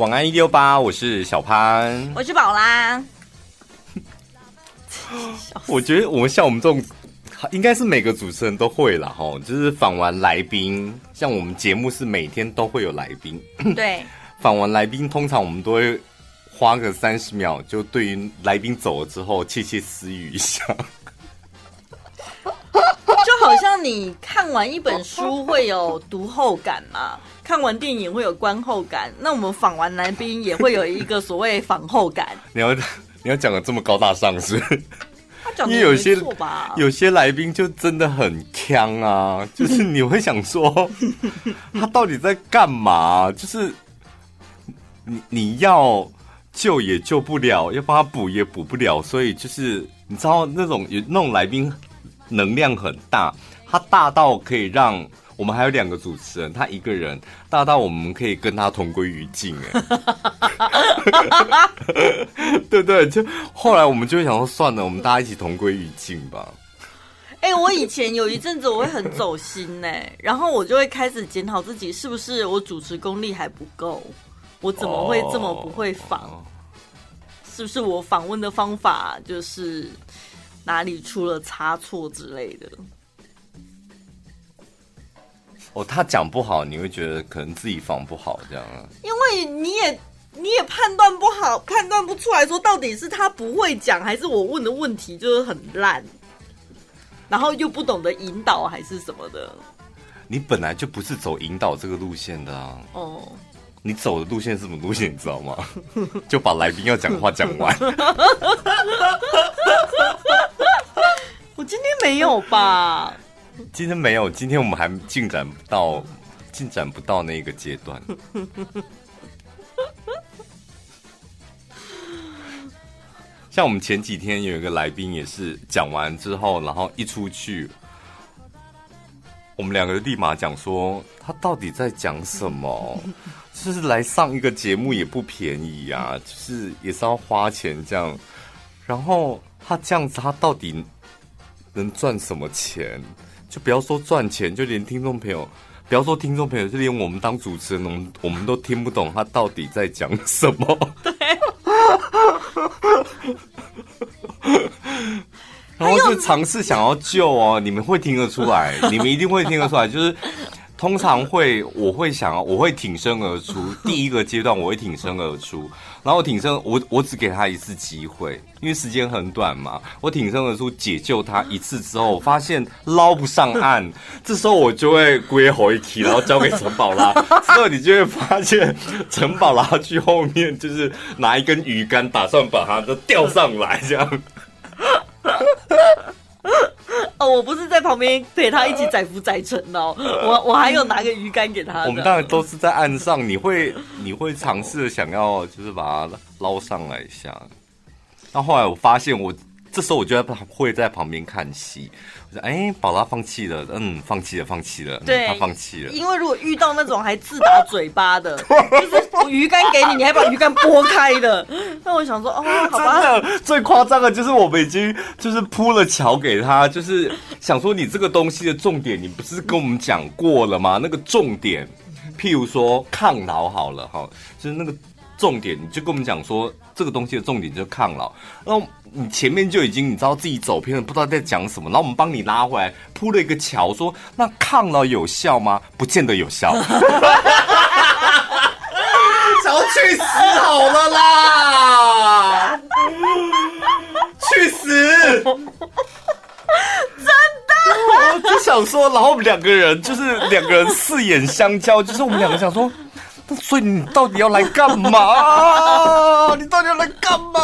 晚安一六八，我是小潘，我是宝拉。我觉得我们像我们这种，应该是每个主持人都会啦。哈，就是访完来宾，像我们节目是每天都会有来宾，对，访完来宾，通常我们都会花个三十秒，就对于来宾走了之后窃窃私语一下。就好像你看完一本书会有读后感嘛，看完电影会有观后感，那我们访完来宾也会有一个所谓访后感。你要你要讲的这么高大上是？因为有些有些来宾就真的很呛啊，就是你会想说 他到底在干嘛？就是你你要救也救不了，要帮他补也补不了，所以就是你知道那种有那种来宾。能量很大，他大到可以让我们还有两个主持人，他一个人大到我们可以跟他同归于尽，哎，对对，就后来我们就会想说，算了，我们大家一起同归于尽吧。哎、欸，我以前有一阵子我会很走心呢，然后我就会开始检讨自己是不是我主持功力还不够，我怎么会这么不会访？哦、是不是我访问的方法就是？哪里出了差错之类的？哦，他讲不好，你会觉得可能自己防不好这样啊？因为你也你也判断不好，判断不出来说到底是他不会讲，还是我问的问题就是很烂，然后又不懂得引导还是什么的。你本来就不是走引导这个路线的啊！哦。你走的路线是什么路线？你知道吗？就把来宾要讲的话讲完。我今天没有吧？今天没有，今天我们还进展不到，进展不到那个阶段。像我们前几天有一个来宾，也是讲完之后，然后一出去，我们两个立马讲说，他到底在讲什么？就是来上一个节目也不便宜呀，就是也是要花钱这样。然后他这样子，他到底能赚什么钱？就不要说赚钱，就连听众朋友，不要说听众朋友，就连我们当主持人，我们我们都听不懂他到底在讲什么。对。然后就尝试想要救哦，你们会听得出来，你们一定会听得出来，就是。通常会，我会想要，我会挺身而出。第一个阶段，我会挺身而出，然后挺身，我我只给他一次机会，因为时间很短嘛。我挺身而出解救他一次之后，我发现捞不上岸，这时候我就会归回去，然后交给陈宝拉。之后你就会发现，陈宝拉去后面就是拿一根鱼竿，打算把他都钓上来，这样。哦，我不是在旁边陪他一起载浮载沉哦，我我还有拿个鱼竿给他。我们当然都是在岸上，你会你会尝试想要就是把它捞上来一下。那后来我发现我。这时候我就在会在旁边看戏，我说：“哎，宝拉放弃了，嗯，放弃了，放弃了，对，他放弃了。”因为如果遇到那种还自打嘴巴的，就是我鱼竿给你，你还把鱼竿拨开的，那我想说，哦，好吧。最夸张的就是我们已经就是铺了桥给他，就是想说你这个东西的重点，你不是跟我们讲过了吗？那个重点，譬如说抗老好了哈，就是那个。重点，你就跟我们讲说，这个东西的重点就是抗老。然后你前面就已经你知道自己走偏了，不知道在讲什么。然后我们帮你拉回来，铺了一个桥，说那抗老有效吗？不见得有效。想要去死好了啦！去死！真的，我就想说，然后我们两个人就是两个人四眼相交，就是我们两个想说。所以 你到底要来干嘛？你到底要来干嘛？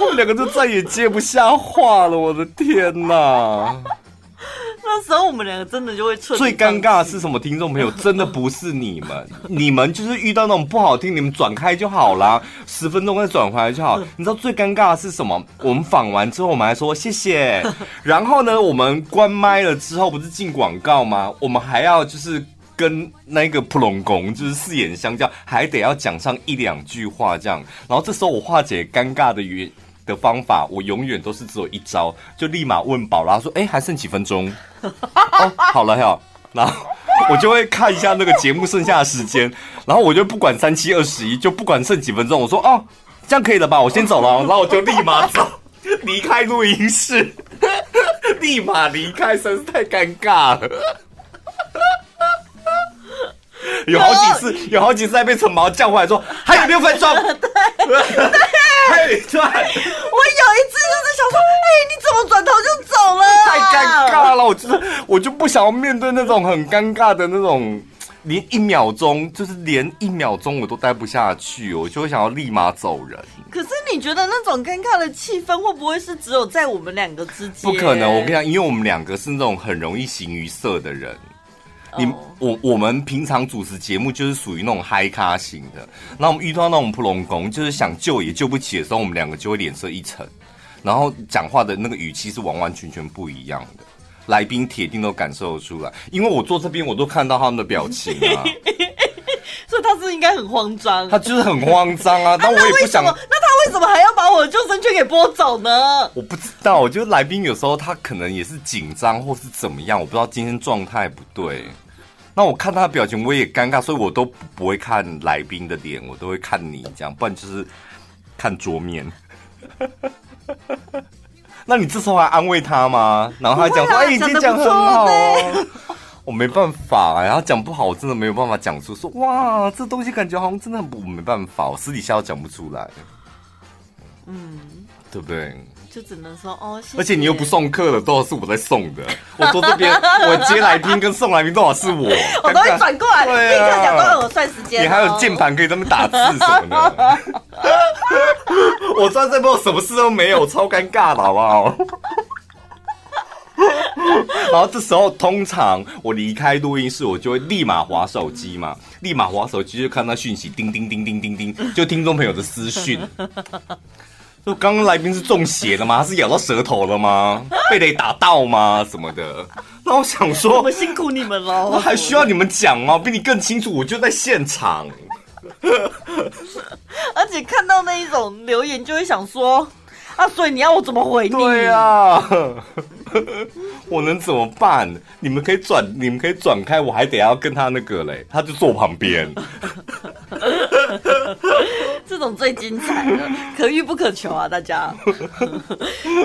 我们两个就再也接不下话了，我的天哪！那时候我们两个真的就会脆。最尴尬的是什么？听众朋友，真的不是你们，你们就是遇到那种不好听，你们转开就好啦，十分钟再转回来就好。你知道最尴尬的是什么？我们访完之后，我们还说谢谢，然后呢，我们关麦了之后，不是进广告吗？我们还要就是。跟那个普隆公就是四眼相交，还得要讲上一两句话这样。然后这时候我化解尴尬的语的方法，我永远都是只有一招，就立马问宝拉说：“哎，还剩几分钟？” 哦，好了，好。然后我就会看一下那个节目剩下的时间，然后我就不管三七二十一，就不管剩几分钟，我说哦，这样可以了吧，我先走了，然后我就立马走，离开录音室，立马离开，实在是太尴尬了。有好几次，有好几次还被陈毛叫回来说还有六分钟。对 对，对，我有一次就是想说，哎、欸，你怎么转头就走了？太尴尬了，我就是我就不想要面对那种很尴尬的那种，连一秒钟就是连一秒钟我都待不下去，我就会想要立马走人。可是你觉得那种尴尬的气氛会不会是只有在我们两个之间？不可能，我跟你讲，因为我们两个是那种很容易形于色的人。你我我们平常主持节目就是属于那种嗨咖型的，那我们遇到那种普龙宫，就是想救也救不起的时候，我们两个就会脸色一沉，然后讲话的那个语气是完完全全不一样的。来宾铁定都感受得出来，因为我坐这边我都看到他们的表情啊，所以他是应该很慌张，他就是很慌张啊。那我也不想，那他为什么还要把我的救生圈给拨走呢？我不知道，我觉得来宾有时候他可能也是紧张或是怎么样，我不知道今天状态不对。那我看他的表情，我也尴尬，所以我都不会看来宾的脸，我都会看你这样，不然就是看桌面。那你这时候还安慰他吗？然后他讲说：“哎、啊，已经讲很好哦。”我没办法哎、欸，他讲不好，我真的没有办法讲出说哇，这东西感觉好像真的很不，我没办法，我私底下都讲不出来。嗯，对不对？就只能说哦，谢谢，而且你又不送客了，都是我在送的。我坐这边，我接来宾跟送来宾，多少是我？我都会转过来，立刻讲过来，我算时间。你还有键盘可以在那边打字什么的。我坐在这边，什么事都没有，超尴尬的，好不好？然后这时候，通常我离开录音室，我就会立马滑手机嘛，立马滑手机就看到讯息，叮叮叮叮叮叮，就听众朋友的私讯。就刚刚来宾是中邪了吗？他是咬到舌头了吗？被雷打到吗？什么的？那我想说，我们辛苦你们了。我还需要你们讲吗？比你更清楚，我就在现场。而且看到那一种留言，就会想说。啊，所以你要我怎么回你？对啊，我能怎么办？你们可以转，你们可以转开，我还得要跟他那个嘞，他就坐旁边。这种最精彩的，可遇不可求啊，大家。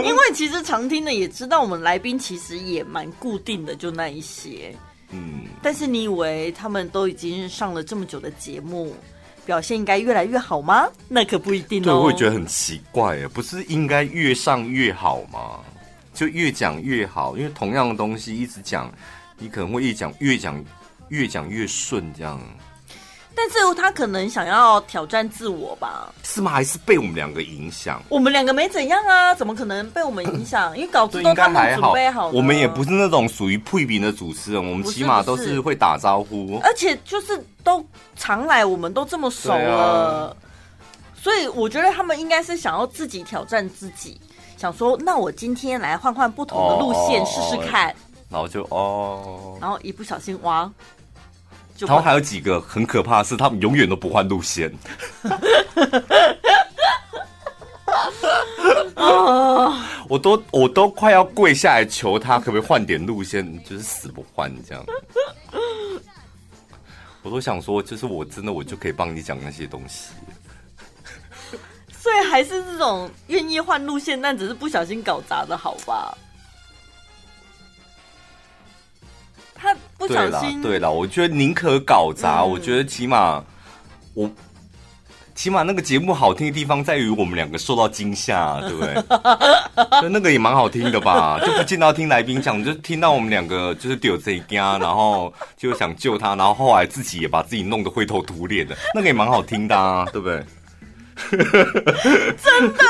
因为其实常听的也知道，我们来宾其实也蛮固定的，就那一些。嗯。但是你以为他们都已经上了这么久的节目？表现应该越来越好吗？那可不一定哦。对，我也觉得很奇怪，不是应该越上越好吗？就越讲越好，因为同样的东西一直讲，你可能会越讲越讲越讲越顺这样。但是他可能想要挑战自我吧？是吗？还是被我们两个影响？我们两个没怎样啊，怎么可能被我们影响？因为稿子都他们准备好。我们也不是那种属于配饼的主持人，我们起码都是会打招呼。而且就是都常来，我们都这么熟了，啊、所以我觉得他们应该是想要自己挑战自己，想说那我今天来换换不同的路线试试看，然后就哦，然后一不小心哇。然后还有几个很可怕的是，他们永远都不换路线。我都我都快要跪下来求他，可不可以换点路线？就是死不换这样。我都想说，就是我真的我就可以帮你讲那些东西。所以还是这种愿意换路线，但只是不小心搞砸的好吧？他不小心，对了，我觉得宁可搞砸，嗯、我觉得起码我起码那个节目好听的地方在于我们两个受到惊吓，对不对？就那个也蛮好听的吧？就不见到听来宾讲，就听到我们两个就是丢这一家，然后就想救他，然后后来自己也把自己弄得灰头土脸的，那个也蛮好听的啊，对不对？真的，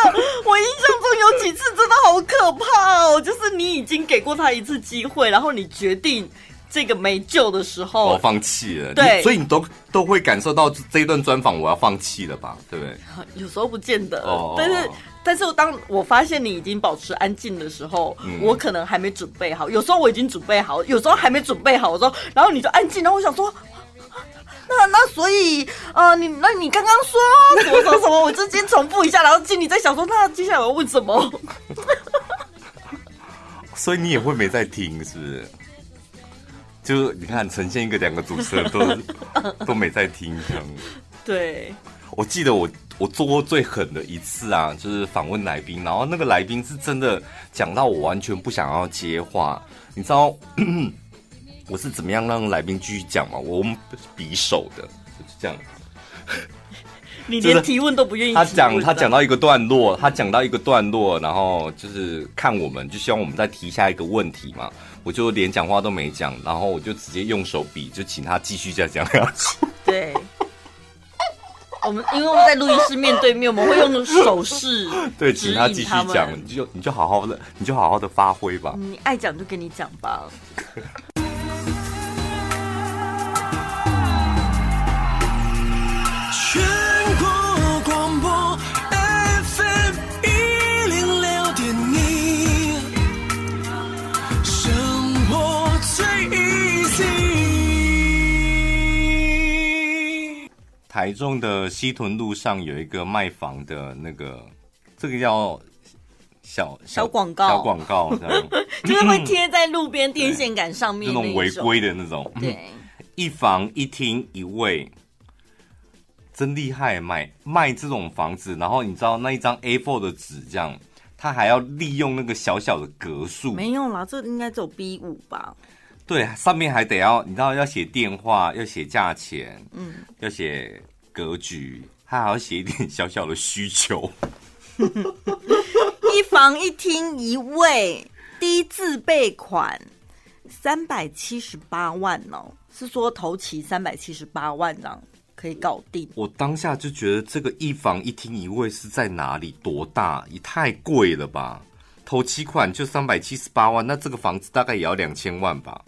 我印象中有几次真的好可怕哦，就是你已经给过他一次机会，然后你决定。这个没救的时候，我放弃了。对，所以你都都会感受到这一段专访我要放弃了吧？对不对？有时候不见得，哦、但是但是当我发现你已经保持安静的时候，嗯、我可能还没准备好。有时候我已经准备好，有时候还没准备好。我说，然后你就安静，然后我想说，那那所以啊、呃，你那你刚刚说什么什么什么？我就先重复一下，然后心里在想说，那接下来我要问什么？所以你也会没在听，是不是？就是你看呈现一个两个主持人都 都没在听这样。对，我记得我我做过最狠的一次啊，就是访问来宾，然后那个来宾是真的讲到我完全不想要接话，你知道 我是怎么样让来宾继续讲吗？我们比手的，就是这样。你连提问都不愿意。他讲他讲到一个段落，他讲到一个段落，然后就是看我们，就希望我们再提下一个问题嘛。我就连讲话都没讲，然后我就直接用手比，就请他继续再讲下去。对，我们因为我们在录音室面对面，我们会用手势。对，请他继续讲，你就你就好好的，你就好好的发挥吧。你爱讲就跟你讲吧。台中的西屯路上有一个卖房的那个，这个叫小小广告，小广告这样，就是会贴在路边电线杆上面那种违规的那种。对，一房一厅一卫，真厉害，卖卖这种房子，然后你知道那一张 A4 的纸这样，他还要利用那个小小的格数，没有啦，这应该只有 B 五吧。对，上面还得要，你知道要写电话，要写价钱，嗯，要写格局，他还要写一点小小的需求。一房一厅一卫，低自备款三百七十八万哦，是说头期三百七十八万这样可以搞定。我当下就觉得这个一房一厅一卫是在哪里？多大？也太贵了吧！头期款就三百七十八万，那这个房子大概也要两千万吧？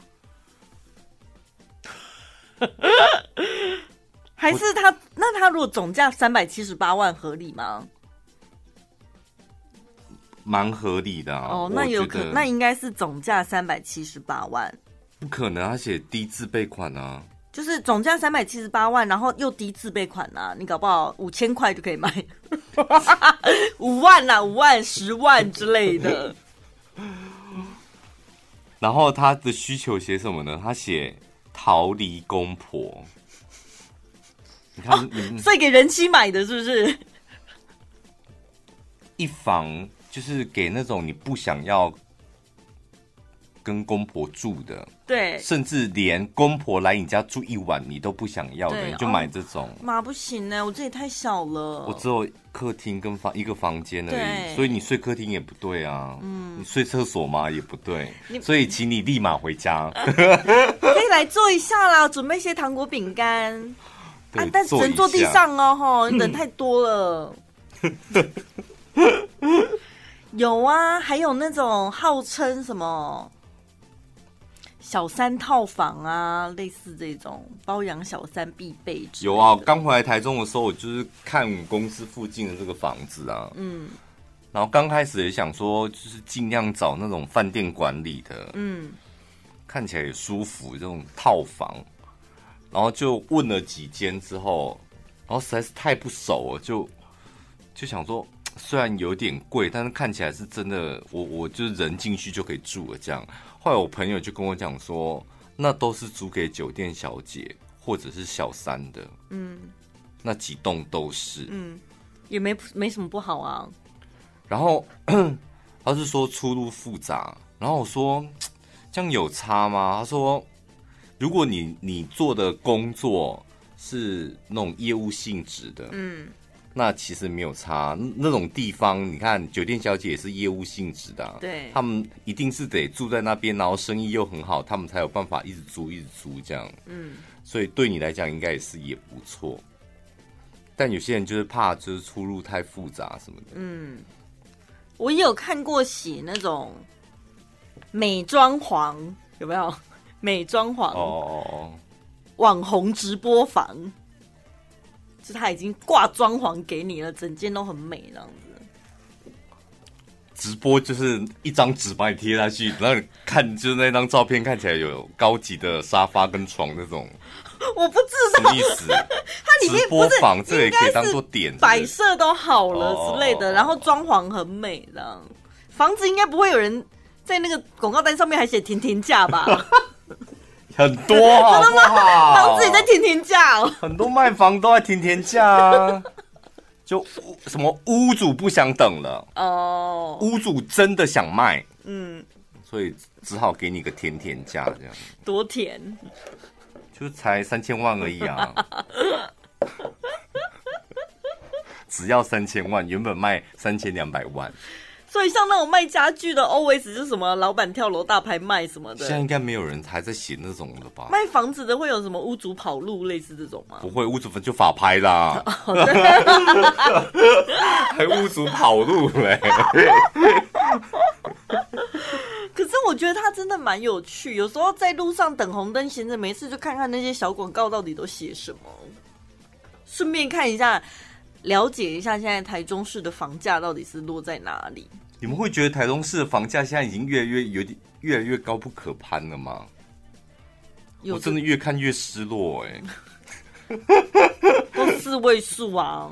还是他？那他如果总价三百七十八万，合理吗？蛮合理的啊。哦，那有可，那应该是总价三百七十八万。不可能，他写低自备款啊。就是总价三百七十八万，然后又低自备款啊，你搞不好五千块就可以买，五万呐，五万、十万之类的。然后他的需求写什么呢？他写。逃离公婆，你看，所以给人妻买的，是不是？一房就是给那种你不想要跟公婆住的。对，甚至连公婆来你家住一晚你都不想要的，你就买这种。妈、哦、不行呢，我这里太小了，我只有客厅跟房一个房间而已，所以你睡客厅也不对啊。嗯，你睡厕所嘛？也不对，所以请你立马回家。可以来坐一下啦，准备一些糖果饼干啊，但只能坐地上哦，吼，人太多了。有啊，还有那种号称什么？小三套房啊，类似这种包养小三必备。有啊，刚回来台中的时候，我就是看我公司附近的这个房子啊。嗯。然后刚开始也想说，就是尽量找那种饭店管理的，嗯，看起来也舒服这种套房。然后就问了几间之后，然后实在是太不熟了，就就想说，虽然有点贵，但是看起来是真的，我我就是人进去就可以住了这样。后来我朋友就跟我讲说，那都是租给酒店小姐或者是小三的，嗯，那几栋都是，嗯，也没没什么不好啊。然后 他是说出入复杂，然后我说 这样有差吗？他说，如果你你做的工作是那种业务性质的，嗯。那其实没有差，那种地方你看，酒店小姐也是业务性质的，对，他们一定是得住在那边，然后生意又很好，他们才有办法一直租一直租这样，嗯，所以对你来讲应该也是也不错。但有些人就是怕就是出入太复杂什么的，嗯，我也有看过写那种美装潢，有没有 美装潢？哦，网红直播房。是他已经挂装潢给你了，整间都很美，这样子。直播就是一张纸把你贴下去，然后你看，就是那张照片看起来有高级的沙发跟床那种。我不知道什么意思。它里面直播房这也可以当做点摆设都好了之类的，然后装潢很美，这样房子应该不会有人在那个广告单上面还写“甜甜价”吧？很多 好不好？房子也在天天价哦，很多卖房都在天天价啊，就什么屋主不想等了。哦，屋主真的想卖，嗯，所以只好给你个甜甜价这样，多甜，就才三千万而已啊，只要三千万，原本卖三千两百万。所以像那种卖家具的，always 是什么老板跳楼大拍卖什么的。现在应该没有人还在写那种了吧？卖房子的会有什么屋主跑路类似这种吗？不会，屋主就法拍啦，还屋主跑路嘞。可是我觉得他真的蛮有趣，有时候在路上等红灯闲着没事，就看看那些小广告到底都写什么，顺便看一下，了解一下现在台中市的房价到底是落在哪里。你们会觉得台中市的房价现在已经越来越有点越来越高不可攀了吗？我真的越看越失落哎、欸，都四位数啊，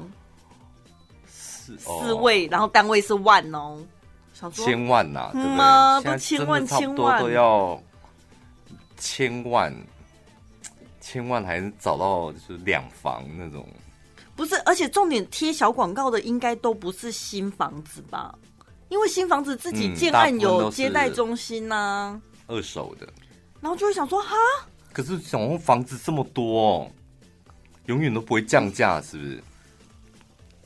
四四位，然后单位是万哦，千万呐、啊，对不对？嗯、都千万千万都要千万，千万还是找到就是两房那种，不是，而且重点贴小广告的应该都不是新房子吧？因为新房子自己建案有接待中心呐、啊，二手的，然后就会想说哈，可是小红房子这么多，永远都不会降价，是不是？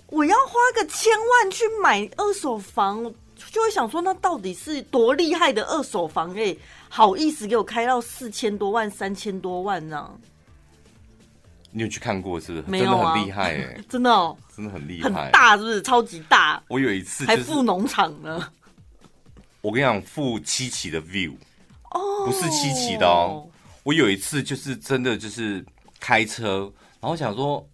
我要花个千万去买二手房，就会想说那到底是多厉害的二手房？哎，好意思给我开到四千多万、三千多万呢？你有去看过是不是？没有啊，真的很厉害哎、欸，真的哦，真的很厉害，很大是不是？超级大。我有一次、就是、还富农场呢。我跟你讲，富七期的 view，哦，不是七期的哦。我有一次就是真的就是开车，然后想说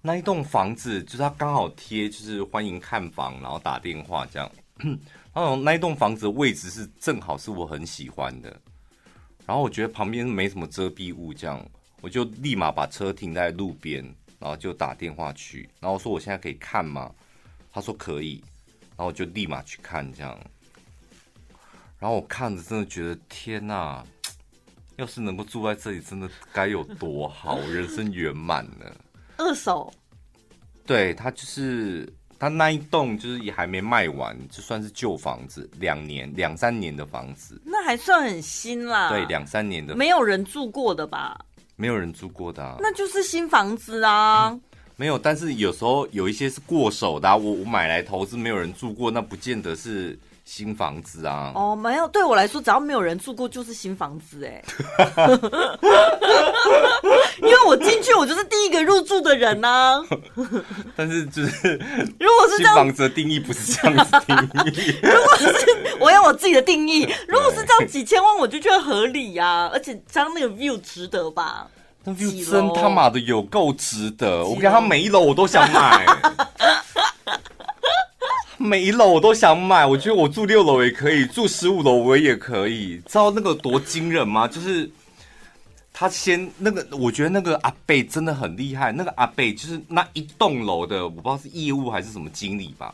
那一栋房子就是它刚好贴就是欢迎看房，然后打电话这样。然后那一栋房子的位置是正好是我很喜欢的，然后我觉得旁边没什么遮蔽物这样。我就立马把车停在路边，然后就打电话去，然后说我现在可以看吗？他说可以，然后我就立马去看这样。然后我看着真的觉得天哪，要是能够住在这里，真的该有多好，人生圆满了。二手，对，他就是他那一栋就是也还没卖完，就算是旧房子，两年两三年的房子，那还算很新啦。对，两三年的，没有人住过的吧？没有人住过的、啊，那就是新房子啊、嗯。没有，但是有时候有一些是过手的、啊，我我买来投资，没有人住过，那不见得是新房子啊。哦，没有，对我来说，只要没有人住过，就是新房子哎。因为我进去，我就是第一个入住的人呐、啊。但是就是，如果是这样，房子的定义不是这样子定义。如果是我有我自己的定义，如果是这样几千万，我就觉得合理呀、啊。而且加上那个 view 值得吧？那 view 真他妈的有够值得！我给他每一楼我都想买，每一楼我都想买。我觉得我住六楼也可以，住十五楼我也可以。知道那个多惊人吗？就是。他先那个，我觉得那个阿贝真的很厉害。那个阿贝就是那一栋楼的，我不知道是业务还是什么经理吧。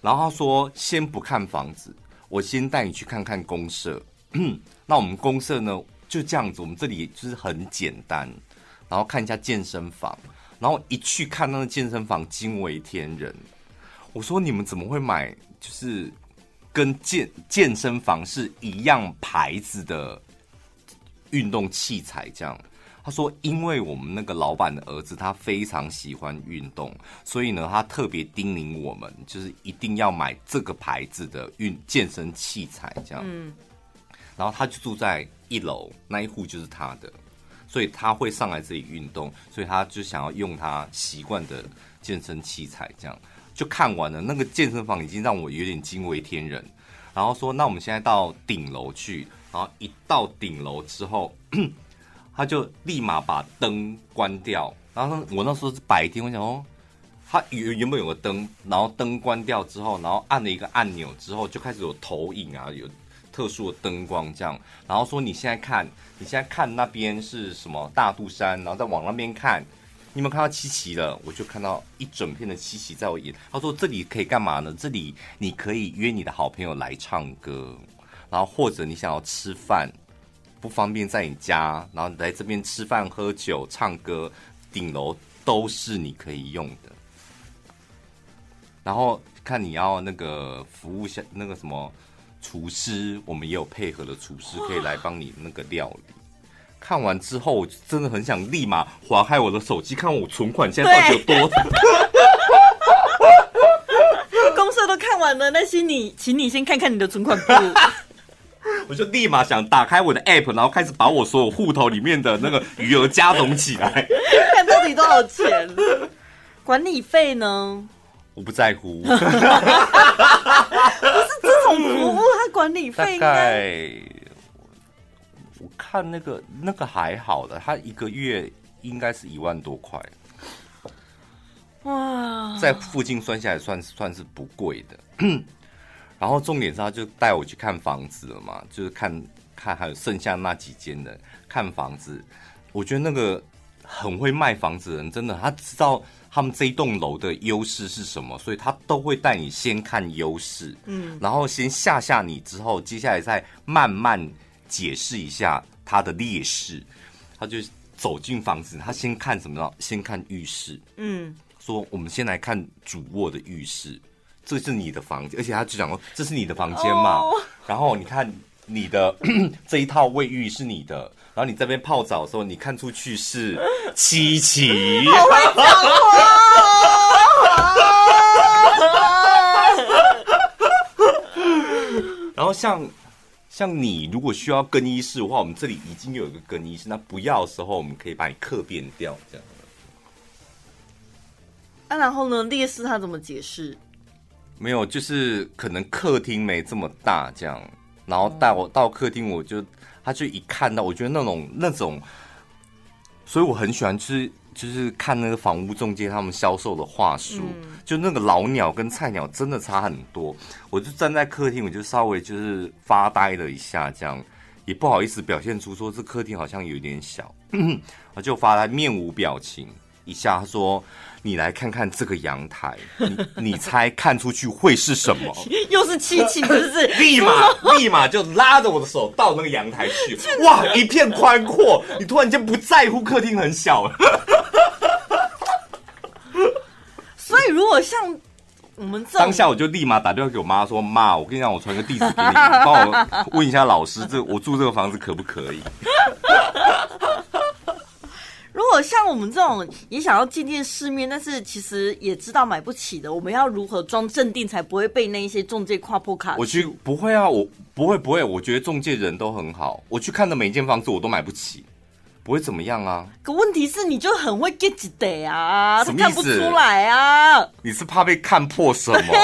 然后他说：“先不看房子，我先带你去看看公社。那我们公社呢，就这样子。我们这里就是很简单，然后看一下健身房。然后一去看那个健身房，惊为天人。我说你们怎么会买？就是跟健健身房是一样牌子的。”运动器材这样，他说，因为我们那个老板的儿子他非常喜欢运动，所以呢，他特别叮咛我们，就是一定要买这个牌子的运健身器材这样。嗯，然后他就住在一楼，那一户就是他的，所以他会上来这里运动，所以他就想要用他习惯的健身器材这样。就看完了那个健身房，已经让我有点惊为天人。然后说，那我们现在到顶楼去。然后一到顶楼之后，他就立马把灯关掉。然后我那时候是白天，我想哦，他原原本有个灯，然后灯关掉之后，然后按了一个按钮之后，就开始有投影啊，有特殊的灯光这样。然后说你现在看，你现在看那边是什么大肚山，然后再往那边看，你有没有看到七期了？我就看到一整片的七期在我眼。他说这里可以干嘛呢？这里你可以约你的好朋友来唱歌。然后或者你想要吃饭，不方便在你家，然后来这边吃饭、喝酒、唱歌，顶楼都是你可以用的。然后看你要那个服务下那个什么厨师，我们也有配合的厨师可以来帮你那个料理。看完之后，我真的很想立马划开我的手机，看我存款现在到底有多。公社都看完了，那请你，请你先看看你的存款簿。我就立马想打开我的 app，然后开始把我所有户头里面的那个余额加总起来，看到底多少钱。管理费呢？我不在乎。不是这种服务，它管理费大概我看那个那个还好的，他一个月应该是一万多块。哇，在附近算下来算算是不贵的。然后重点是，他就带我去看房子了嘛，就是看看还有剩下那几间的看房子。我觉得那个很会卖房子的人，真的他知道他们这一栋楼的优势是什么，所以他都会带你先看优势，嗯，然后先吓吓你，之后接下来再慢慢解释一下他的劣势。他就走进房子，他先看什么呢？先看浴室，嗯，说我们先来看主卧的浴室。这是你的房间，而且他就讲说，这是你的房间嘛。Oh. 然后你看你的 这一套卫浴是你的，然后你这边泡澡的时候，你看出去是 七七。好会讲话。然后像像你如果需要更衣室的话，我们这里已经有一个更衣室，那不要的时候，我们可以把你客变掉，这样。啊，然后呢，劣势他怎么解释？没有，就是可能客厅没这么大，这样，然后带我到客厅，我就他就一看到，我觉得那种那种，所以我很喜欢，就是就是看那个房屋中介他们销售的话术，嗯、就那个老鸟跟菜鸟真的差很多。我就站在客厅，我就稍微就是发呆了一下，这样也不好意思表现出说这客厅好像有点小，我就发呆，面无表情一下，他说。你来看看这个阳台，你 你猜看出去会是什么？又是七七，是不是？立马立马就拉着我的手到那个阳台去，哇，一片宽阔，你突然间不在乎客厅很小了。所以如果像我们这当下，我就立马打电话给我妈说：“妈，我跟你讲，我传个地址给你，帮我问一下老师，这我住这个房子可不可以？”如果像我们这种也想要见见世面，但是其实也知道买不起的，我们要如何装镇定，才不会被那一些中介跨破卡？我去不会啊，我不会不会，我觉得中介人都很好。我去看的每一间房子我都买不起，不会怎么样啊。可问题是，你就很会 get 的啊，他看不出来啊。你是怕被看破什么？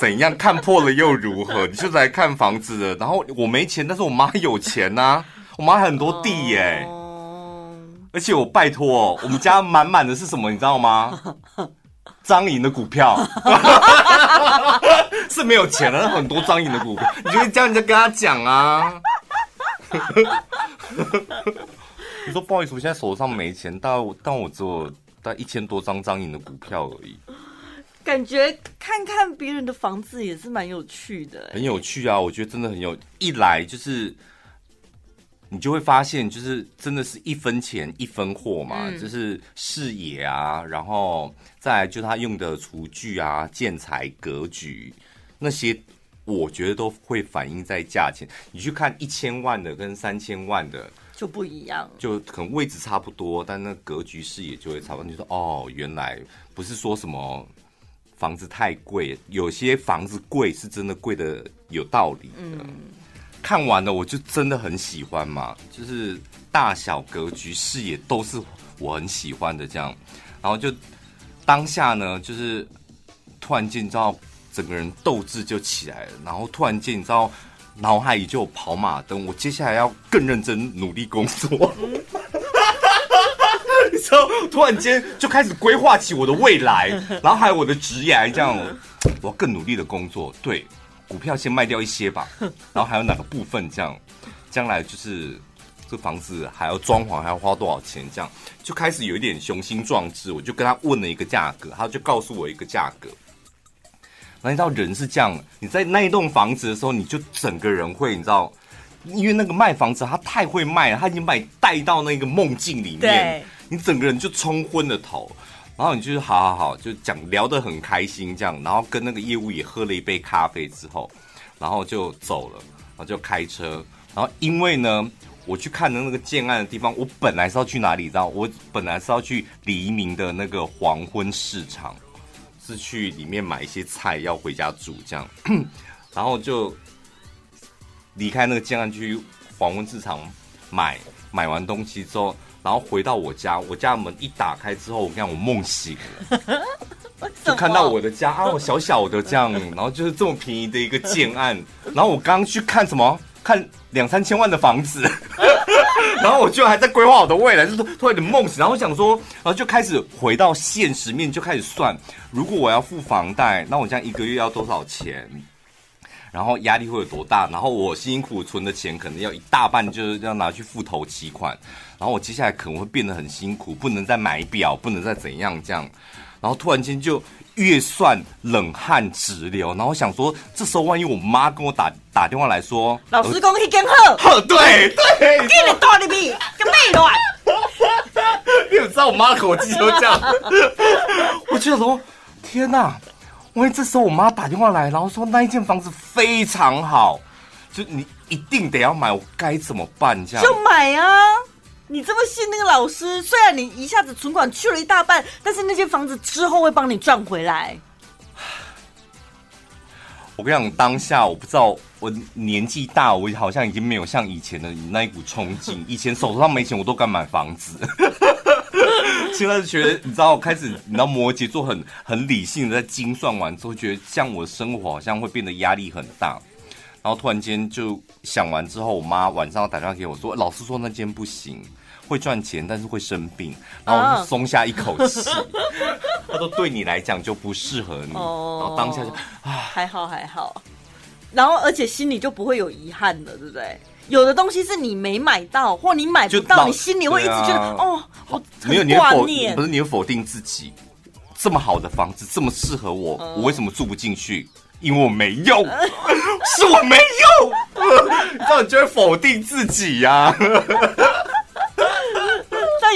怎样看破了又如何？你就来看房子的，然后我没钱，但是我妈有钱呐、啊，我妈很多地耶、欸。Oh. 而且我拜托哦，我们家满满的是什么，你知道吗？张颖的股票，是没有钱了，很多张颖的股票，你就会这样子跟他讲啊。你说不好意思，我现在手上没钱，但我但我只有大概一千多张张颖的股票而已。感觉看看别人的房子也是蛮有趣的，很有趣啊！我觉得真的很有，一来就是。你就会发现，就是真的是一分钱一分货嘛，嗯、就是视野啊，然后再来就他用的厨具啊、建材、格局那些，我觉得都会反映在价钱。你去看一千万的跟三千万的就不一样，就可能位置差不多，但那格局视野就会差不多。你说哦，原来不是说什么房子太贵，有些房子贵是真的贵的有道理的。嗯看完了，我就真的很喜欢嘛，就是大小格局、视野都是我很喜欢的这样。然后就当下呢，就是突然间你知道，整个人斗志就起来了。然后突然间你知道，脑海里就有跑马灯，我接下来要更认真努力工作。你知道，突然间就开始规划起我的未来，然后还有我的职业，这样我更努力的工作。对。股票先卖掉一些吧，然后还有哪个部分这样，将来就是这房子还要装潢，还要花多少钱这样，就开始有一点雄心壮志。我就跟他问了一个价格，他就告诉我一个价格。那你知道人是这样，你在那一栋房子的时候，你就整个人会你知道因为那个卖房子他太会卖了，他已经把你带到那个梦境里面，你整个人就冲昏了头。然后你就是好好好，就讲聊得很开心这样，然后跟那个业务也喝了一杯咖啡之后，然后就走了，然后就开车。然后因为呢，我去看的那个建案的地方，我本来是要去哪里？知道？我本来是要去黎明的那个黄昏市场，是去里面买一些菜要回家煮这样。然后就离开那个建案去黄昏市场买，买完东西之后。然后回到我家，我家门一打开之后，我讲，我梦醒了，就看到我的家啊，我小小的这样，然后就是这么便宜的一个建案，然后我刚去看什么，看两三千万的房子，然后我居然还在规划我的未来，就是突然有点梦醒，然后我想说，然后就开始回到现实面，就开始算，如果我要付房贷，那我这样一个月要多少钱？然后压力会有多大？然后我辛辛苦苦存的钱可能要一大半，就是要拿去付头期款。然后我接下来可能会变得很辛苦，不能再买表，不能再怎样这样。然后突然间就越算冷汗直流。然后我想说，这时候万一我妈跟我打打电话来说，老师讲你更好，呵，对对，给你多的币，跟没乱。你有知道我妈的口气都这样？我觉得说，天哪！万一这时候我妈打电话来，然后说那一间房子非常好，就你一定得要买，我该怎么办？这样就买啊！你这么信那个老师，虽然你一下子存款去了一大半，但是那间房子之后会帮你赚回来。我跟你讲，当下我不知道，我年纪大，我好像已经没有像以前的那一股冲劲。以前手头上没钱，我都敢买房子。现在觉得，你知道，我开始，你知道，摩羯座很很理性的在精算完之后，觉得像我的生活好像会变得压力很大。然后突然间就想完之后，我妈晚上打电话给我说，老师说那间不行，会赚钱，但是会生病。然后松下一口气。他说对你来讲就不适合你。然后当下就啊，还好还好。然后而且心里就不会有遗憾了，对不对？有的东西是你没买到，或你买不到，你心里会一直觉得、啊、哦，我很挂念。不是你会否定自己，这么好的房子这么适合我，嗯、我为什么住不进去？因为我没用，是我没用，这样你就会否定自己呀、啊。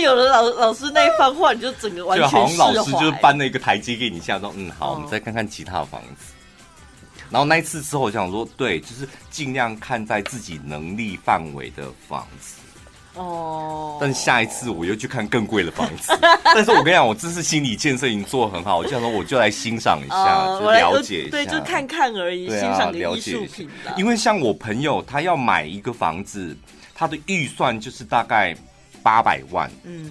但有了老老师那一番话，你就整个完全。就好像老师就是搬了一个台阶给你下，说嗯好，我们再看看其他的房子。然后那一次之后，我想说，对，就是尽量看在自己能力范围的房子。哦。但下一次我又去看更贵的房子。但是我跟你讲，我这次心理建设已经做得很好。我就想说，我就来欣赏一下，就了解一下。对，就看看而已，欣赏艺术品。因为像我朋友，他要买一个房子，他的预算就是大概八百万。嗯。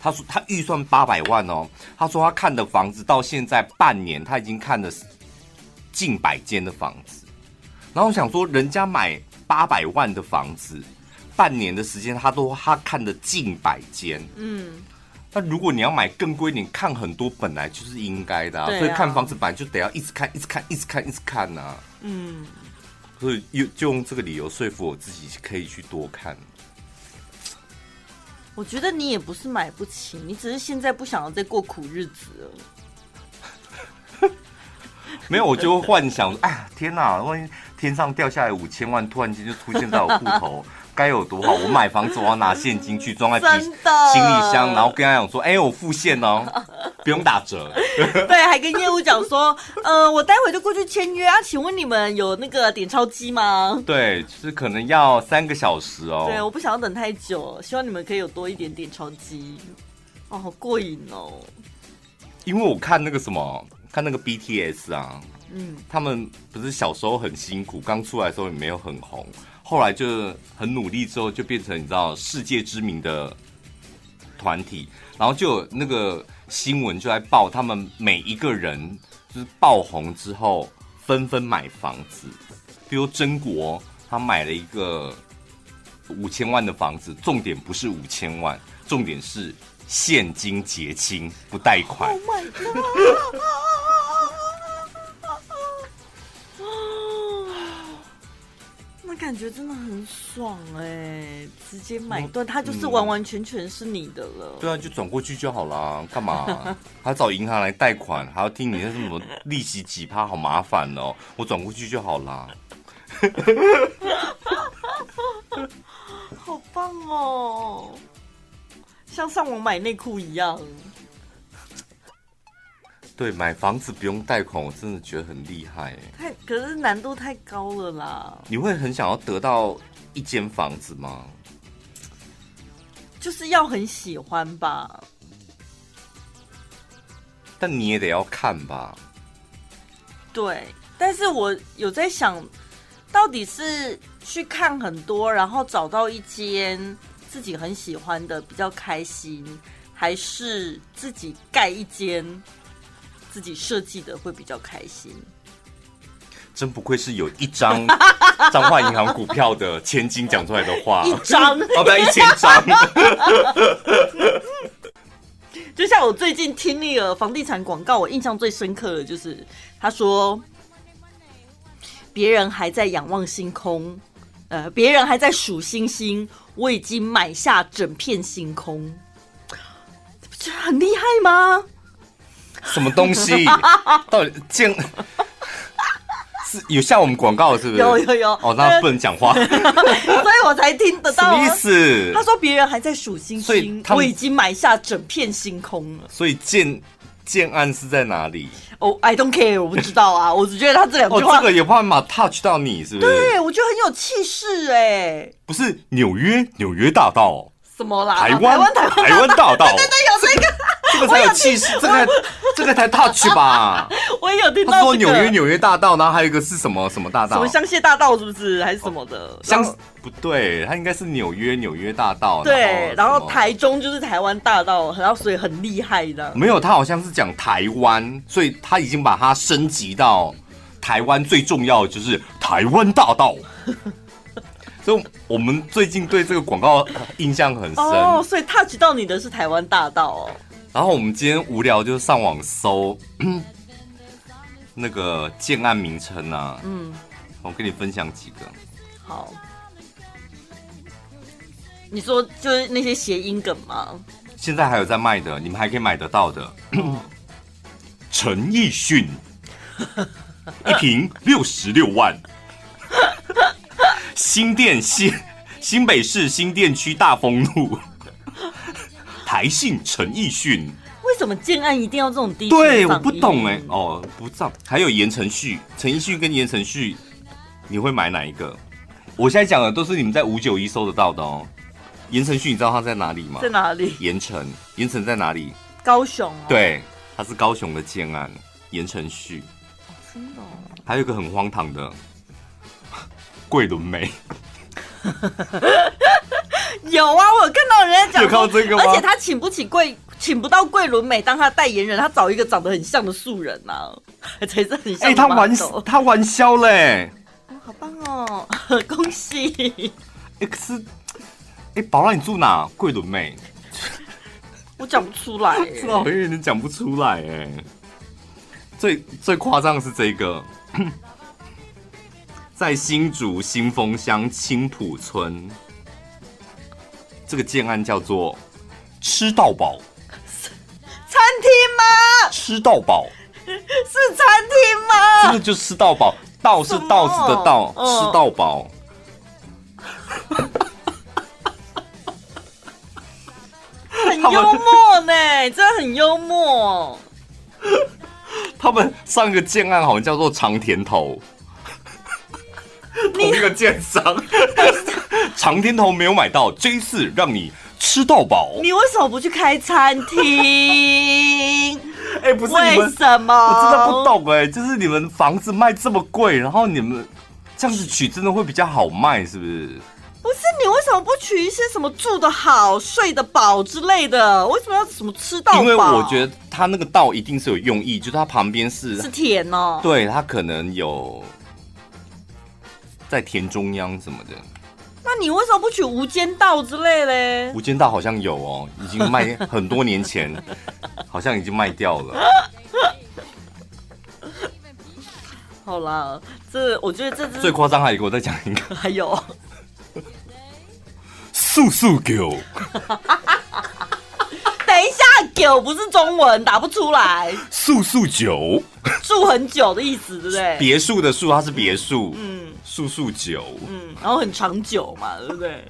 他说他预算八百万哦。他说他看的房子到现在半年，他已经看了。近百间的房子，然后我想说，人家买八百万的房子，半年的时间他都他看的近百间，嗯，那如果你要买更贵，你看很多本来就是应该的啊，啊所以看房子本来就得要一直看，一直看，一直看，一直看呐，啊，嗯，所以用就用这个理由说服我自己可以去多看。我觉得你也不是买不起，你只是现在不想要再过苦日子了。没有，我就会幻想，哎呀，天哪！万一天上掉下来五千万，突然间就出现在我户头，该有多好！我买房子，我要拿现金去装在 行李箱，然后跟他讲说，哎，我付现哦，不用打折。对，还跟业务讲说，呃，我待会就过去签约啊，请问你们有那个点钞机吗？对，就是可能要三个小时哦。对，我不想要等太久，希望你们可以有多一点点钞机。哦，好过瘾哦！因为我看那个什么。看那个 BTS 啊，嗯，他们不是小时候很辛苦，刚出来的时候也没有很红，后来就很努力之后就变成你知道世界知名的团体，然后就那个新闻就在报他们每一个人就是爆红之后纷纷买房子，比如曾国他买了一个五千万的房子，重点不是五千万，重点是现金结清不贷款。感觉真的很爽哎、欸，直接买断，它就是完完全全是你的了。对啊，就转过去就好了，干嘛 还找银行来贷款，还要听你那什么利息几趴，好麻烦哦。我转过去就好了。好棒哦，像上网买内裤一样。对，买房子不用贷款，我真的觉得很厉害。太，可是难度太高了啦。你会很想要得到一间房子吗？就是要很喜欢吧。但你也得要看吧。对，但是我有在想，到底是去看很多，然后找到一间自己很喜欢的比较开心，还是自己盖一间自己设计的会比较开心？真不愧是有一张 彰化银行股票的千金讲出来的话，一张哦，不要一千张。就像我最近听那个房地产广告，我印象最深刻的就是他说，别人还在仰望星空，呃，别人还在数星星，我已经买下整片星空，这不觉得很厉害吗？什么东西？到底见？是有像我们广告是不是？有有有。哦，那不能讲话，所以我才听得到。什么意思？他说别人还在数星星，我已经买下整片星空了。所以建建案是在哪里？哦、oh,，I don't care，我不知道啊，我只觉得他这两句话，哦，这个有办法 touch 到你，是不是？对，我觉得很有气势哎。不是纽约纽约大道。什么啦？台湾台湾台湾大道，对对对，有这个，这个才有气势，这个这个才 touch 吧？我也有听到。他说纽约纽约大道，然后还有一个是什么什么大道？什么香榭大道是不是？还是什么的？香不对，它应该是纽约纽约大道。对，然后台中就是台湾大道，然后所以很厉害的。没有，他好像是讲台湾，所以他已经把它升级到台湾最重要的就是台湾大道。所以我们最近对这个广告印象很深哦，所以 touch 到你的是台湾大道哦。然后我们今天无聊就上网搜那个建案名称啊，嗯，我跟你分享几个。好，你说就是那些谐音梗吗？现在还有在卖的，你们还可以买得到的。陈奕迅一瓶六十六万。新店新新北市新店区大丰路，台信陈奕迅。为什么建案一定要这种低？对，我不懂哎。哦，不知道。还有言承旭，陈奕迅跟言承旭，你会买哪一个？我现在讲的都是你们在五九一搜得到的哦。言承旭，你知道他在哪里吗？在哪里？盐城，盐城在哪里？高雄、哦。对，他是高雄的建案，言承旭。真的、哦。还有一个很荒唐的。桂纶镁，有啊，我有看到人家讲，有看到这个吗？而且他请不起桂，请不到桂纶镁当他代言人，他找一个长得很像的素人呐、啊，才是很像。哎、欸，他玩他玩笑嘞，哦，好棒哦，恭喜！哎、欸，可是，哎、欸，宝拉，你住哪？桂纶镁，我讲不出来，是啊，我有点讲不出来，哎，最最夸张的是这个。在新竹新丰乡青浦村，这个建案叫做“吃到饱”餐厅吗？吃到饱是餐厅吗？真的就吃到饱，道是道子的道，吃到饱。很幽默呢，真的很幽默。他们上一个建案好像叫做长田头。同一个建商，长天头没有买到，这一次让你吃到饱。你为什么不去开餐厅？哎、欸，不是你们，为什么？我真的不懂哎、欸，就是你们房子卖这么贵，然后你们这样子取真的会比较好卖，是不是？不是，你为什么不取一些什么住得好、睡得饱之类的？为什么要什么吃到饱？因为我觉得他那个道一定是有用意，就是它旁边是是田哦，对，它可能有。在田中央什么的，那你为什么不取无间道之类嘞？无间道好像有哦，已经卖很多年前，好像已经卖掉了。好啦，这我觉得这最夸张还有一个，我再讲一个，还有素素狗。等一下，狗不是中文，打不出来。素素酒，住很久的意思，对不对？别墅的树，它是别墅。嗯。速速酒，嗯，然后很长久嘛，对不对？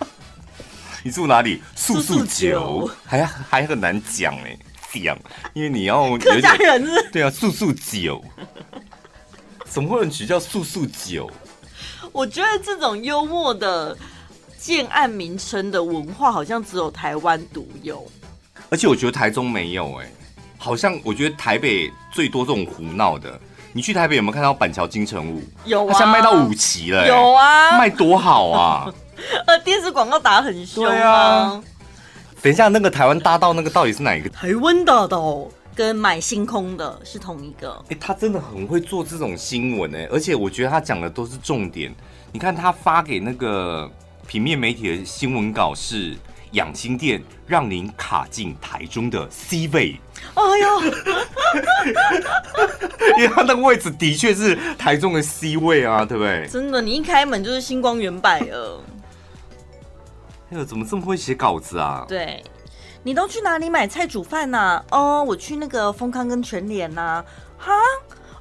你住哪里？速速九，速速还还很难讲哎，讲，因为你要 客家人是，对啊，速速酒，怎么会有人取叫速速酒？我觉得这种幽默的建案名称的文化，好像只有台湾独有，而且我觉得台中没有哎，好像我觉得台北最多这种胡闹的。你去台北有没有看到板桥金城武？有啊，他现在卖到五期了。有啊，卖多好啊！呃，电视广告打得很凶。对啊。等一下，那个台湾大道那个到底是哪一个？台湾大道跟买星空的是同一个。哎、欸，他真的很会做这种新闻哎，而且我觉得他讲的都是重点。你看他发给那个平面媒体的新闻稿是。养心殿让您卡进台中的 C 位，哎呦，因为他那个位置的确是台中的 C 位啊，对不对？真的，你一开门就是星光原版了。哎呦，怎么这么会写稿子啊？对，你都去哪里买菜煮饭呐、啊？哦，我去那个丰康跟全联呐。哈，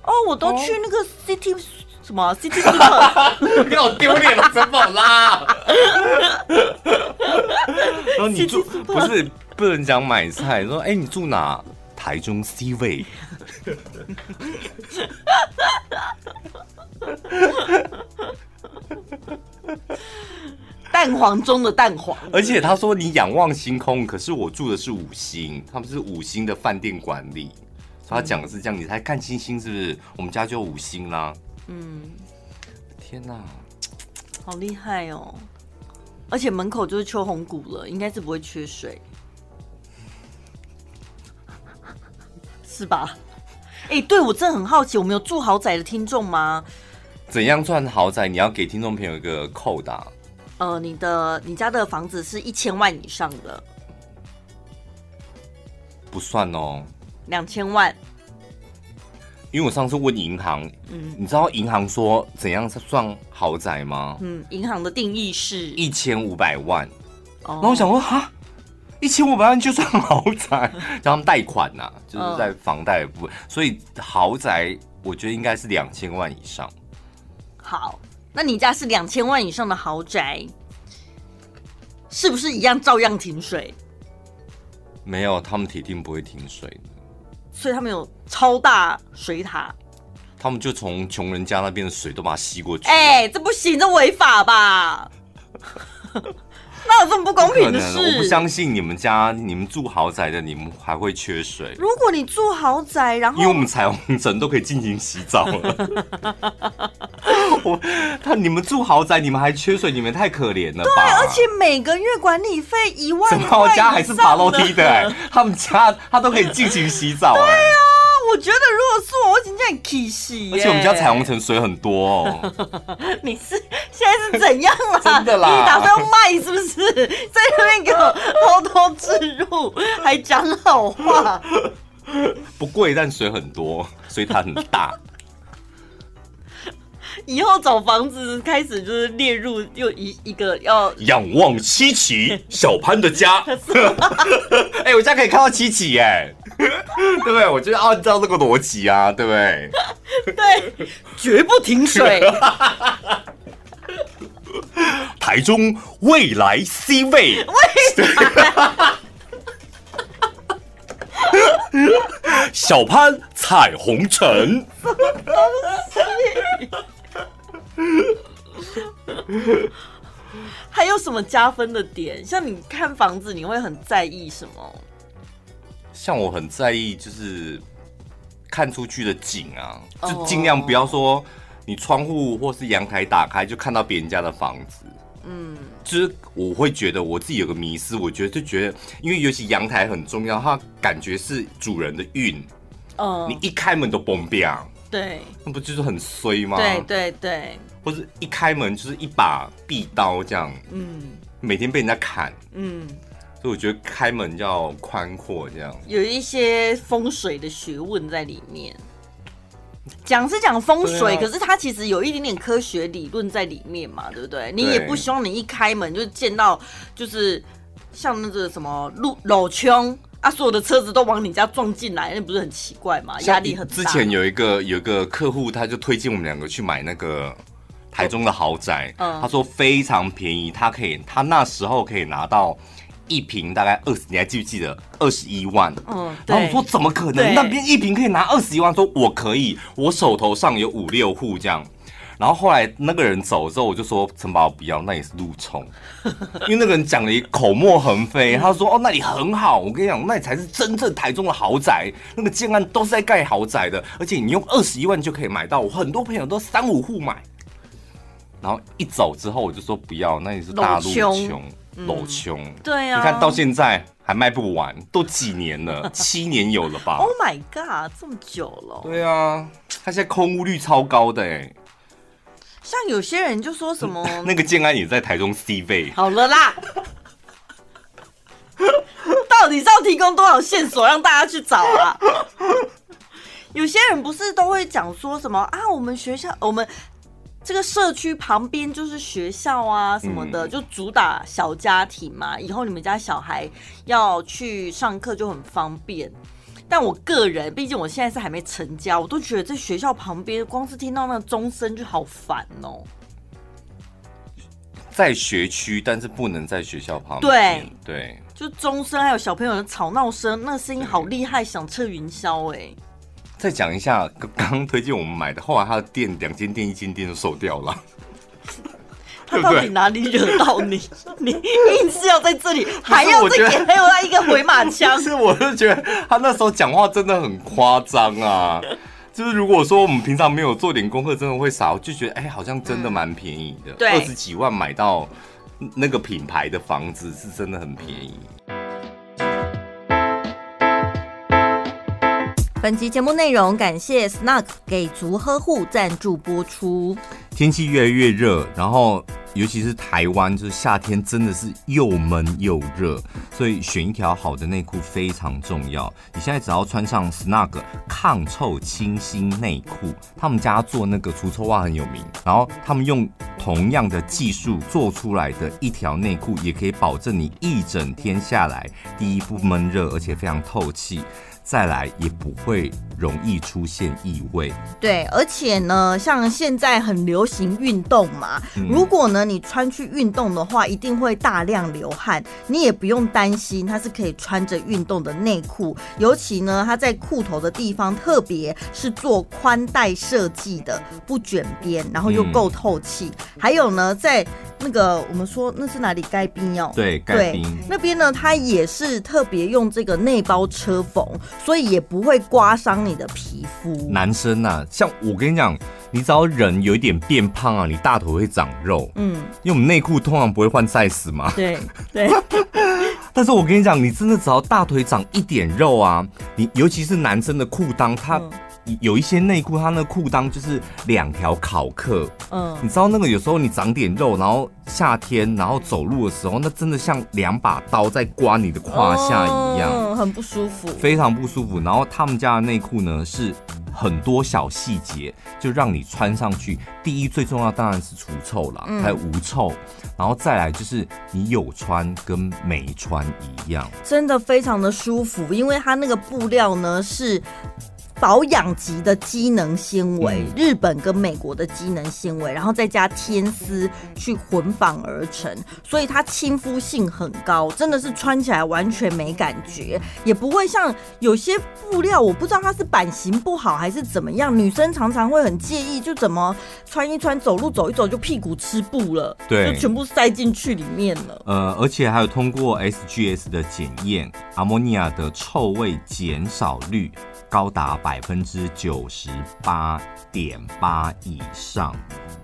哦，我都去那个 City。什么？City Super？你好丢脸了，怎么啦？然后你住不是不能讲买菜，说哎、欸，你住哪？台中 C 位。蛋黄中的蛋黄。而且他说你仰望星空，可是我住的是五星，他们是五星的饭店管理，所以他讲的是这样，你才看星星是不是？我们家就五星啦。嗯，天哪，好厉害哦！而且门口就是秋红谷了，应该是不会缺水，是吧？哎、欸，对，我真的很好奇，我们有住豪宅的听众吗？怎样算豪宅？你要给听众朋友一个扣打。呃，你的你家的房子是一千万以上的，不算哦，两千万。因为我上次问银行，嗯，你知道银行说怎样算豪宅吗？嗯，银行的定义是一千五百万。哦，然后我想说，哈，一千五百万就算豪宅？叫他们贷款呐、啊，就是在房贷的部分。哦、所以豪宅，我觉得应该是两千万以上。好，那你家是两千万以上的豪宅，是不是一样照样停水？没有，他们铁定不会停水的。所以他们有超大水塔，他们就从穷人家那边的水都把它吸过去。哎、欸，这不行，这违法吧？那有这么不公平的事？我不相信你们家，你们住豪宅的，你们还会缺水。如果你住豪宅，然后因为我们彩虹城都可以进行洗澡了。我他你们住豪宅，你们还缺水，你们太可怜了吧？对，而且每个月管理费一万块。怎么我家还是爬楼梯的、欸？他们家他都可以进行洗澡、欸。对啊，我觉得如果是我，我今天很气洗。而且我们家彩虹城水很多哦。你是现在是怎样啊？真的啦？你打算要卖是不是？在那边给我偷偷置入，还讲好话。不贵，但水很多，所以它很大。以后找房子开始就是列入又一一个要仰望七奇小潘的家。哎、欸，我家可以看到七奇哎，对不对？我觉得按照这个逻辑啊，对不对？对，绝不停水。台中未来 C 位，未来小潘彩虹城。还有什么加分的点？像你看房子，你会很在意什么？像我很在意，就是看出去的景啊，就尽量不要说你窗户或是阳台打开就看到别人家的房子。嗯，就是我会觉得我自己有个迷思，我觉得就觉得，因为尤其阳台很重要，它感觉是主人的运。哦，你一开门都崩掉。对，那不就是很衰吗？对对对，或者一开门就是一把壁刀这样，嗯，每天被人家砍，嗯，所以我觉得开门要宽阔这样，有一些风水的学问在里面。讲是讲风水，啊、可是它其实有一点点科学理论在里面嘛，对不对？你也不希望你一开门就见到就是像那个什么路老穷。啊！所有的车子都往你家撞进来，那不是很奇怪吗？压力很大。之前有一个有一个客户，他就推荐我们两个去买那个台中的豪宅，嗯，他说非常便宜，他可以，他那时候可以拿到一瓶大概二十，你还记不记得二十一万？嗯，然后我说怎么可能？那边一瓶可以拿二十一万？说我可以，我手头上有五六户这样。然后后来那个人走之后，我就说陈宝不要，那也是路冲，因为那个人讲了一口沫横飞，他说哦那里很好，我跟你讲那里才是真正台中的豪宅，那个建案都是在盖豪宅的，而且你用二十一万就可以买到，我很多朋友都三五户买。然后一走之后，我就说不要，那里是大陆穷，老穷，对啊，你看到现在还卖不完，都几年了，七年有了吧？Oh my god，这么久了？对啊，他现在空屋率超高的哎。像有些人就说什么，那个建安也在台中 C 位。好了啦，到底是要提供多少线索让大家去找啊？有些人不是都会讲说什么啊？我们学校，我们这个社区旁边就是学校啊，什么的，就主打小家庭嘛。以后你们家小孩要去上课就很方便。但我个人，毕竟我现在是还没成家，我都觉得在学校旁边，光是听到那个钟声就好烦哦。在学区，但是不能在学校旁边。对对，就钟声还有小朋友的吵闹声，那声音好厉害，响彻云霄哎。再讲一下，刚刚推荐我们买的，后来他的店两间店，一间店都收掉了。他到底哪里惹到你？你硬是要在这里，还要再给还有他一个回马枪。是，我是觉得他那时候讲话真的很夸张啊！就是如果说我们平常没有做点功课，真的会傻。我就觉得，哎、欸，好像真的蛮便宜的，对，二十几万买到那个品牌的房子，是真的很便宜。本集节目内容感谢 Snug 给足呵护赞助播出。天气越来越热，然后尤其是台湾，就是夏天真的是又闷又热，所以选一条好的内裤非常重要。你现在只要穿上 Snug 抗臭清新内裤，他们家做那个除臭袜很有名，然后他们用同样的技术做出来的一条内裤，也可以保证你一整天下来，第一不闷热，而且非常透气。再来也不会容易出现异味。对，而且呢，像现在很流行运动嘛，如果呢你穿去运动的话，一定会大量流汗。你也不用担心，它是可以穿着运动的内裤。尤其呢，它在裤头的地方，特别是做宽带设计的，不卷边，然后又够透气。还有呢，在那个我们说那是哪里？盖冰哦，对，盖冰那边呢，它也是特别用这个内包车缝。所以也不会刮伤你的皮肤。男生啊，像我跟你讲，你只要人有一点变胖啊，你大腿会长肉。嗯，因为我们内裤通常不会换 size 嘛。对对。但是我跟你讲，你真的只要大腿长一点肉啊，你尤其是男生的裤裆，它。嗯有一些内裤，它那裤裆就是两条考克，嗯，你知道那个有时候你长点肉，然后夏天然后走路的时候，那真的像两把刀在刮你的胯下一样，嗯，很不舒服，非常不舒服。然后他们家的内裤呢是很多小细节，就让你穿上去，第一最重要当然是除臭了，还有无臭，然后再来就是你有穿跟没穿一样，真的非常的舒服，因为它那个布料呢是。保养级的机能纤维，日本跟美国的机能纤维，然后再加天丝去混纺而成，所以它亲肤性很高，真的是穿起来完全没感觉，也不会像有些布料，我不知道它是版型不好还是怎么样，女生常常会很介意，就怎么穿一穿，走路走一走就屁股吃布了，对，就全部塞进去里面了。呃，而且还有通过 SGS 的检验，阿摩尼亚的臭味减少率高达百分之九十八点八以上。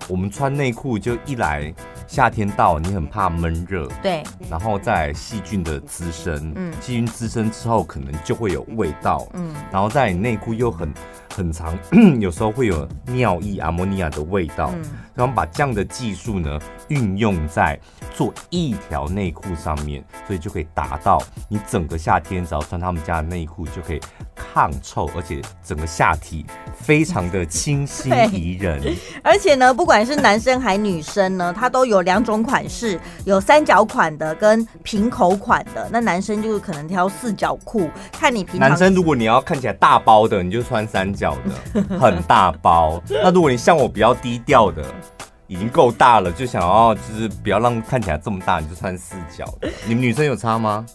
我们穿内裤就一来夏天到，你很怕闷热，对，然后再细菌的滋生，嗯，细菌滋生之后可能就会有味道，嗯，然后在你内裤又很很长，有时候会有尿液、阿莫尼亚的味道，嗯，然后把这样的技术呢运用在做一条内裤上面，所以就可以达到你整个夏天只要穿他们家的内裤就可以抗臭，而且整个下体非常的清新宜人。而且呢，不管是男生还女生呢，它都有两种款式，有三角款的跟平口款的。那男生就是可能挑四角裤，看你平常。男生如果你要看起来大包的，你就穿三角的，很大包。那如果你像我比较低调的。已经够大了，就想要就是不要让看起来这么大，你就穿四角的。你们女生有差吗？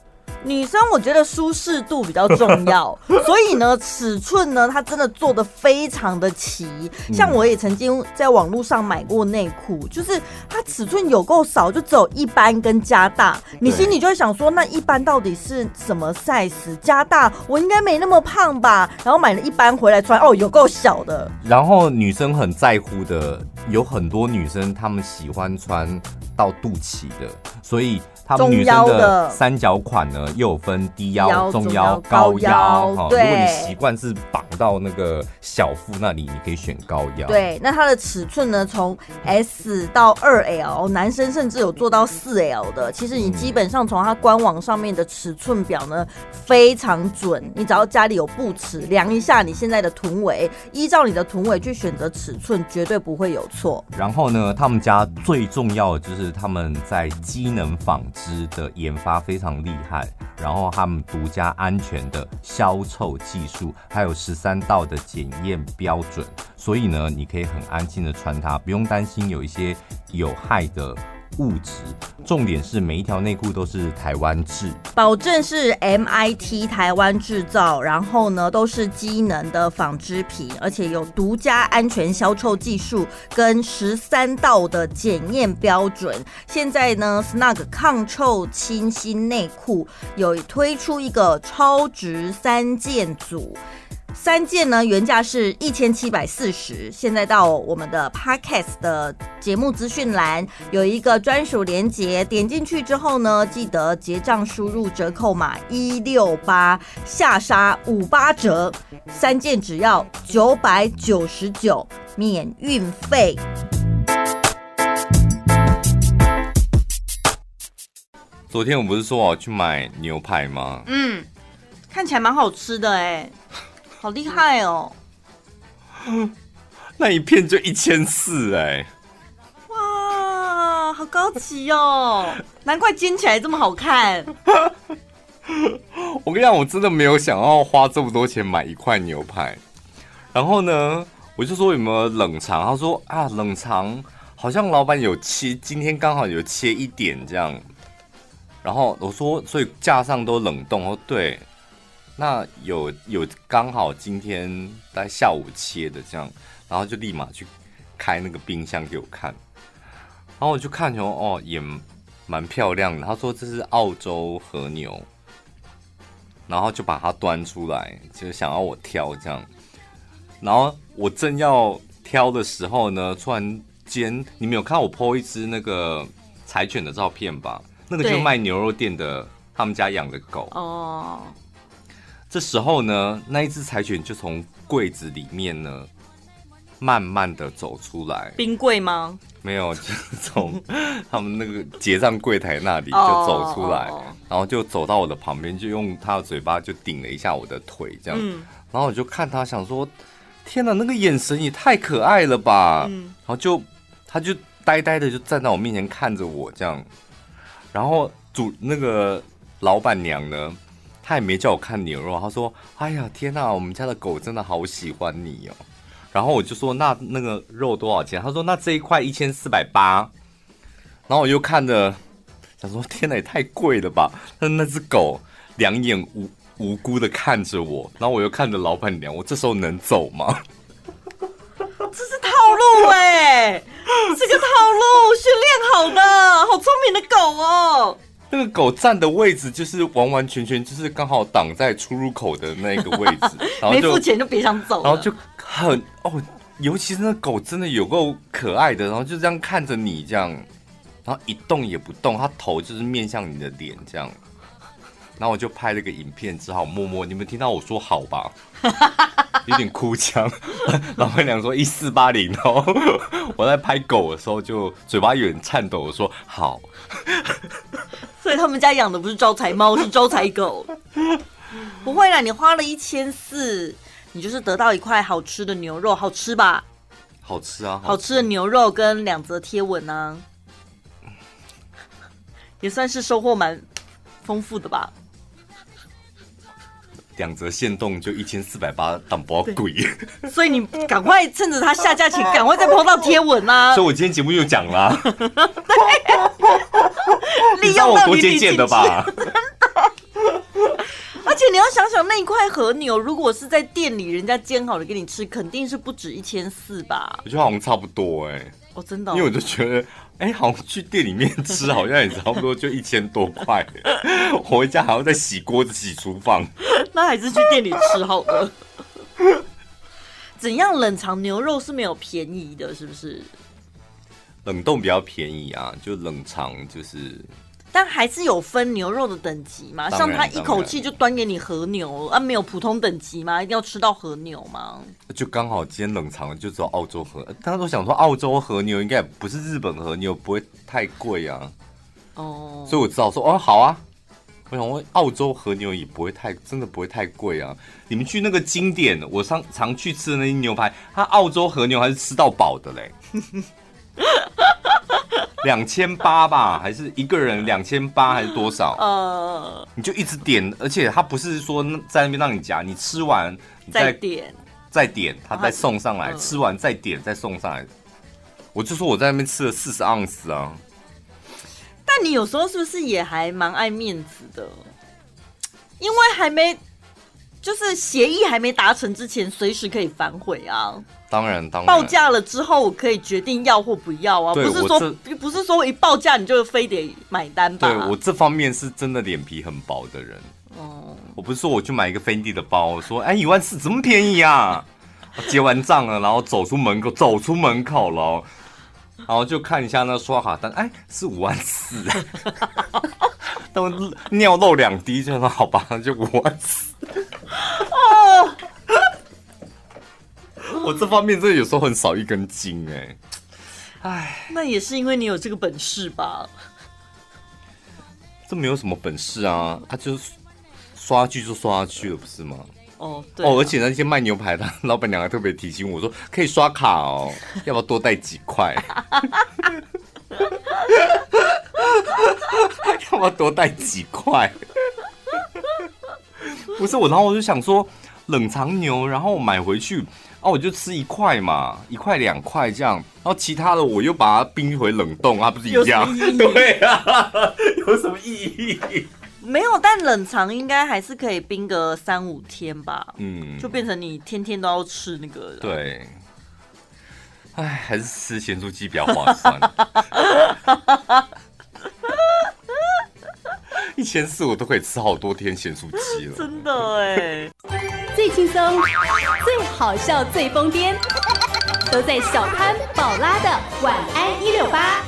女生我觉得舒适度比较重要，所以呢，尺寸呢，它真的做的非常的齐。像我也曾经在网络上买过内裤，就是它尺寸有够少，就只有一般跟加大。你心里就会想说，那一般到底是什么 size？加大我应该没那么胖吧？然后买了一般回来穿，哦，有够小的。然后女生很在乎的，有很多女生她们喜欢穿到肚脐的，所以。他们女生的三角款呢，又有分低腰、中腰、高腰。哈，如果你习惯是绑到那个小腹那里，你可以选高腰。对，那它的尺寸呢，从 S 到二 L，男生甚至有做到四 L 的。其实你基本上从它官网上面的尺寸表呢，非常准。你只要家里有布尺，量一下你现在的臀围，依照你的臀围去选择尺寸，绝对不会有错。然后呢，他们家最重要的就是他们在机能纺的研发非常厉害，然后他们独家安全的消臭技术，还有十三道的检验标准，所以呢，你可以很安心的穿它，不用担心有一些有害的。物质，重点是每一条内裤都是台湾制，保证是 MIT 台湾制造，然后呢都是机能的纺织品，而且有独家安全消臭技术跟十三道的检验标准。现在呢，Snug 抗臭清新内裤有推出一个超值三件组。三件呢，原价是一千七百四十，现在到我们的 Podcast 的节目资讯栏有一个专属链接，点进去之后呢，记得结账输入折扣码一六八，下杀五八折，三件只要九百九十九，免运费。昨天我不是说我要去买牛排吗？嗯，看起来蛮好吃的哎。好厉害哦！那一片就一千四哎！哇，好高级哦！难怪煎起来这么好看。我跟你讲，我真的没有想要花这么多钱买一块牛排。然后呢，我就说有没有冷藏？他说啊，冷藏好像老板有切，今天刚好有切一点这样。然后我说，所以架上都冷冻哦。对。那有有刚好今天在下午切的这样，然后就立马去开那个冰箱给我看，然后我就看说哦，也蛮漂亮的。他说这是澳洲和牛，然后就把它端出来，就想要我挑这样。然后我正要挑的时候呢，突然间你没有看我 po 一只那个柴犬的照片吧？那个就卖牛肉店的，他们家养的狗哦。这时候呢，那一只柴犬就从柜子里面呢，慢慢的走出来。冰柜吗？没有，就是从他们那个结账柜台那里就走出来，然后就走到我的旁边，就用他的嘴巴就顶了一下我的腿，这样。然后我就看他，想说，天哪，那个眼神也太可爱了吧！然后就他就呆呆的就站在我面前看着我这样。然后主那个老板娘呢？他也没叫我看牛肉，他说：“哎呀，天哪，我们家的狗真的好喜欢你哦。”然后我就说：“那那个肉多少钱？”他说：“那这一块一千四百八。”然后我又看着，想说：“天哪，也太贵了吧！”但那只狗两眼无无辜的看着我，然后我又看着老板娘，我这时候能走吗？这是套路哎、这个套路训练好的，好聪明的狗哦。那个狗站的位置就是完完全全就是刚好挡在出入口的那个位置，然后没付钱就别想走，然后就很哦，尤其是那狗真的有够可爱的，然后就这样看着你这样，然后一动也不动，它头就是面向你的脸这样，然后我就拍了个影片，只好默默，你们听到我说好吧？有点哭腔，老板娘说一四八零哦，我在拍狗的时候就嘴巴有点颤抖，我说好。所以他们家养的不是招财猫，是招财狗。不会啦，你花了一千四，你就是得到一块好吃的牛肉，好吃吧？好吃啊！好吃的牛肉跟两则贴文呢，也算是收获蛮丰富的吧。两则限动就一千四百八，挡不贵。所以你赶快趁着它下架前，赶快再 po 到贴文啊！所以我今天节目又讲啦、啊，利用我多节俭的吧？而且你要想想，那一块和牛如果是在店里人家煎好了给你吃，肯定是不止一千四吧？我觉得好像差不多哎、欸。哦，真的、哦，因为我就觉得，哎、欸，好像去店里面吃，好像也差不多就一千多块。回家还要再洗锅子、洗厨房，那还是去店里吃好了。怎样冷藏牛肉是没有便宜的，是不是？冷冻比较便宜啊，就冷藏就是。但还是有分牛肉的等级嘛？像他一口气就端给你和牛啊，没有普通等级吗？一定要吃到和牛吗？就刚好今天冷藏就只有澳洲和，大家都想说澳洲和牛应该不是日本和牛，不会太贵啊。哦，所以我知道说哦好啊，我想问澳洲和牛也不会太，真的不会太贵啊。你们去那个经典，我上常去吃的那些牛排，它澳洲和牛还是吃到饱的嘞。两千八吧，还是一个人两千八，还是多少？呃，你就一直点，而且他不是说在那边让你夹，你吃完你再，再点，再点，他再送上来，吃完再点再送上来。我就说我在那边吃了四十盎司啊。但你有时候是不是也还蛮爱面子的？因为还没。就是协议还没达成之前，随时可以反悔啊。当然，当然。报价了之后，我可以决定要或不要啊。不是说不是说一报价你就非得买单吧？对，我这方面是真的脸皮很薄的人。哦。我不是说我去买一个 Fendi 的包，我说哎一万四这么便宜啊？结完账了，然后走出门口，走出门口了，然后就看一下那刷卡单，哎是五万四。都尿漏两滴，就说好吧，就五万四。哦，我这方面真的有时候很少一根筋哎，哎，那也是因为你有这个本事吧？这没有什么本事啊，他就刷剧就刷下去了，不是吗？哦，对哦，而且那些卖牛排的老板娘还特别提醒我说，可以刷卡哦，要不要多带几块？要不要多带几块？不是我，然后我就想说冷藏牛，然后我买回去啊，我就吃一块嘛，一块两块这样，然后其他的我又把它冰回冷冻啊，不是一样？对啊，有什么意义？没有，但冷藏应该还是可以冰个三五天吧。嗯，就变成你天天都要吃那个。对。哎，还是吃咸酥鸡比较划算。一千四我都可以吃好多天咸酥鸡了，真的哎！最轻松、最好笑、最疯癫，都在小潘宝拉的晚安一六八。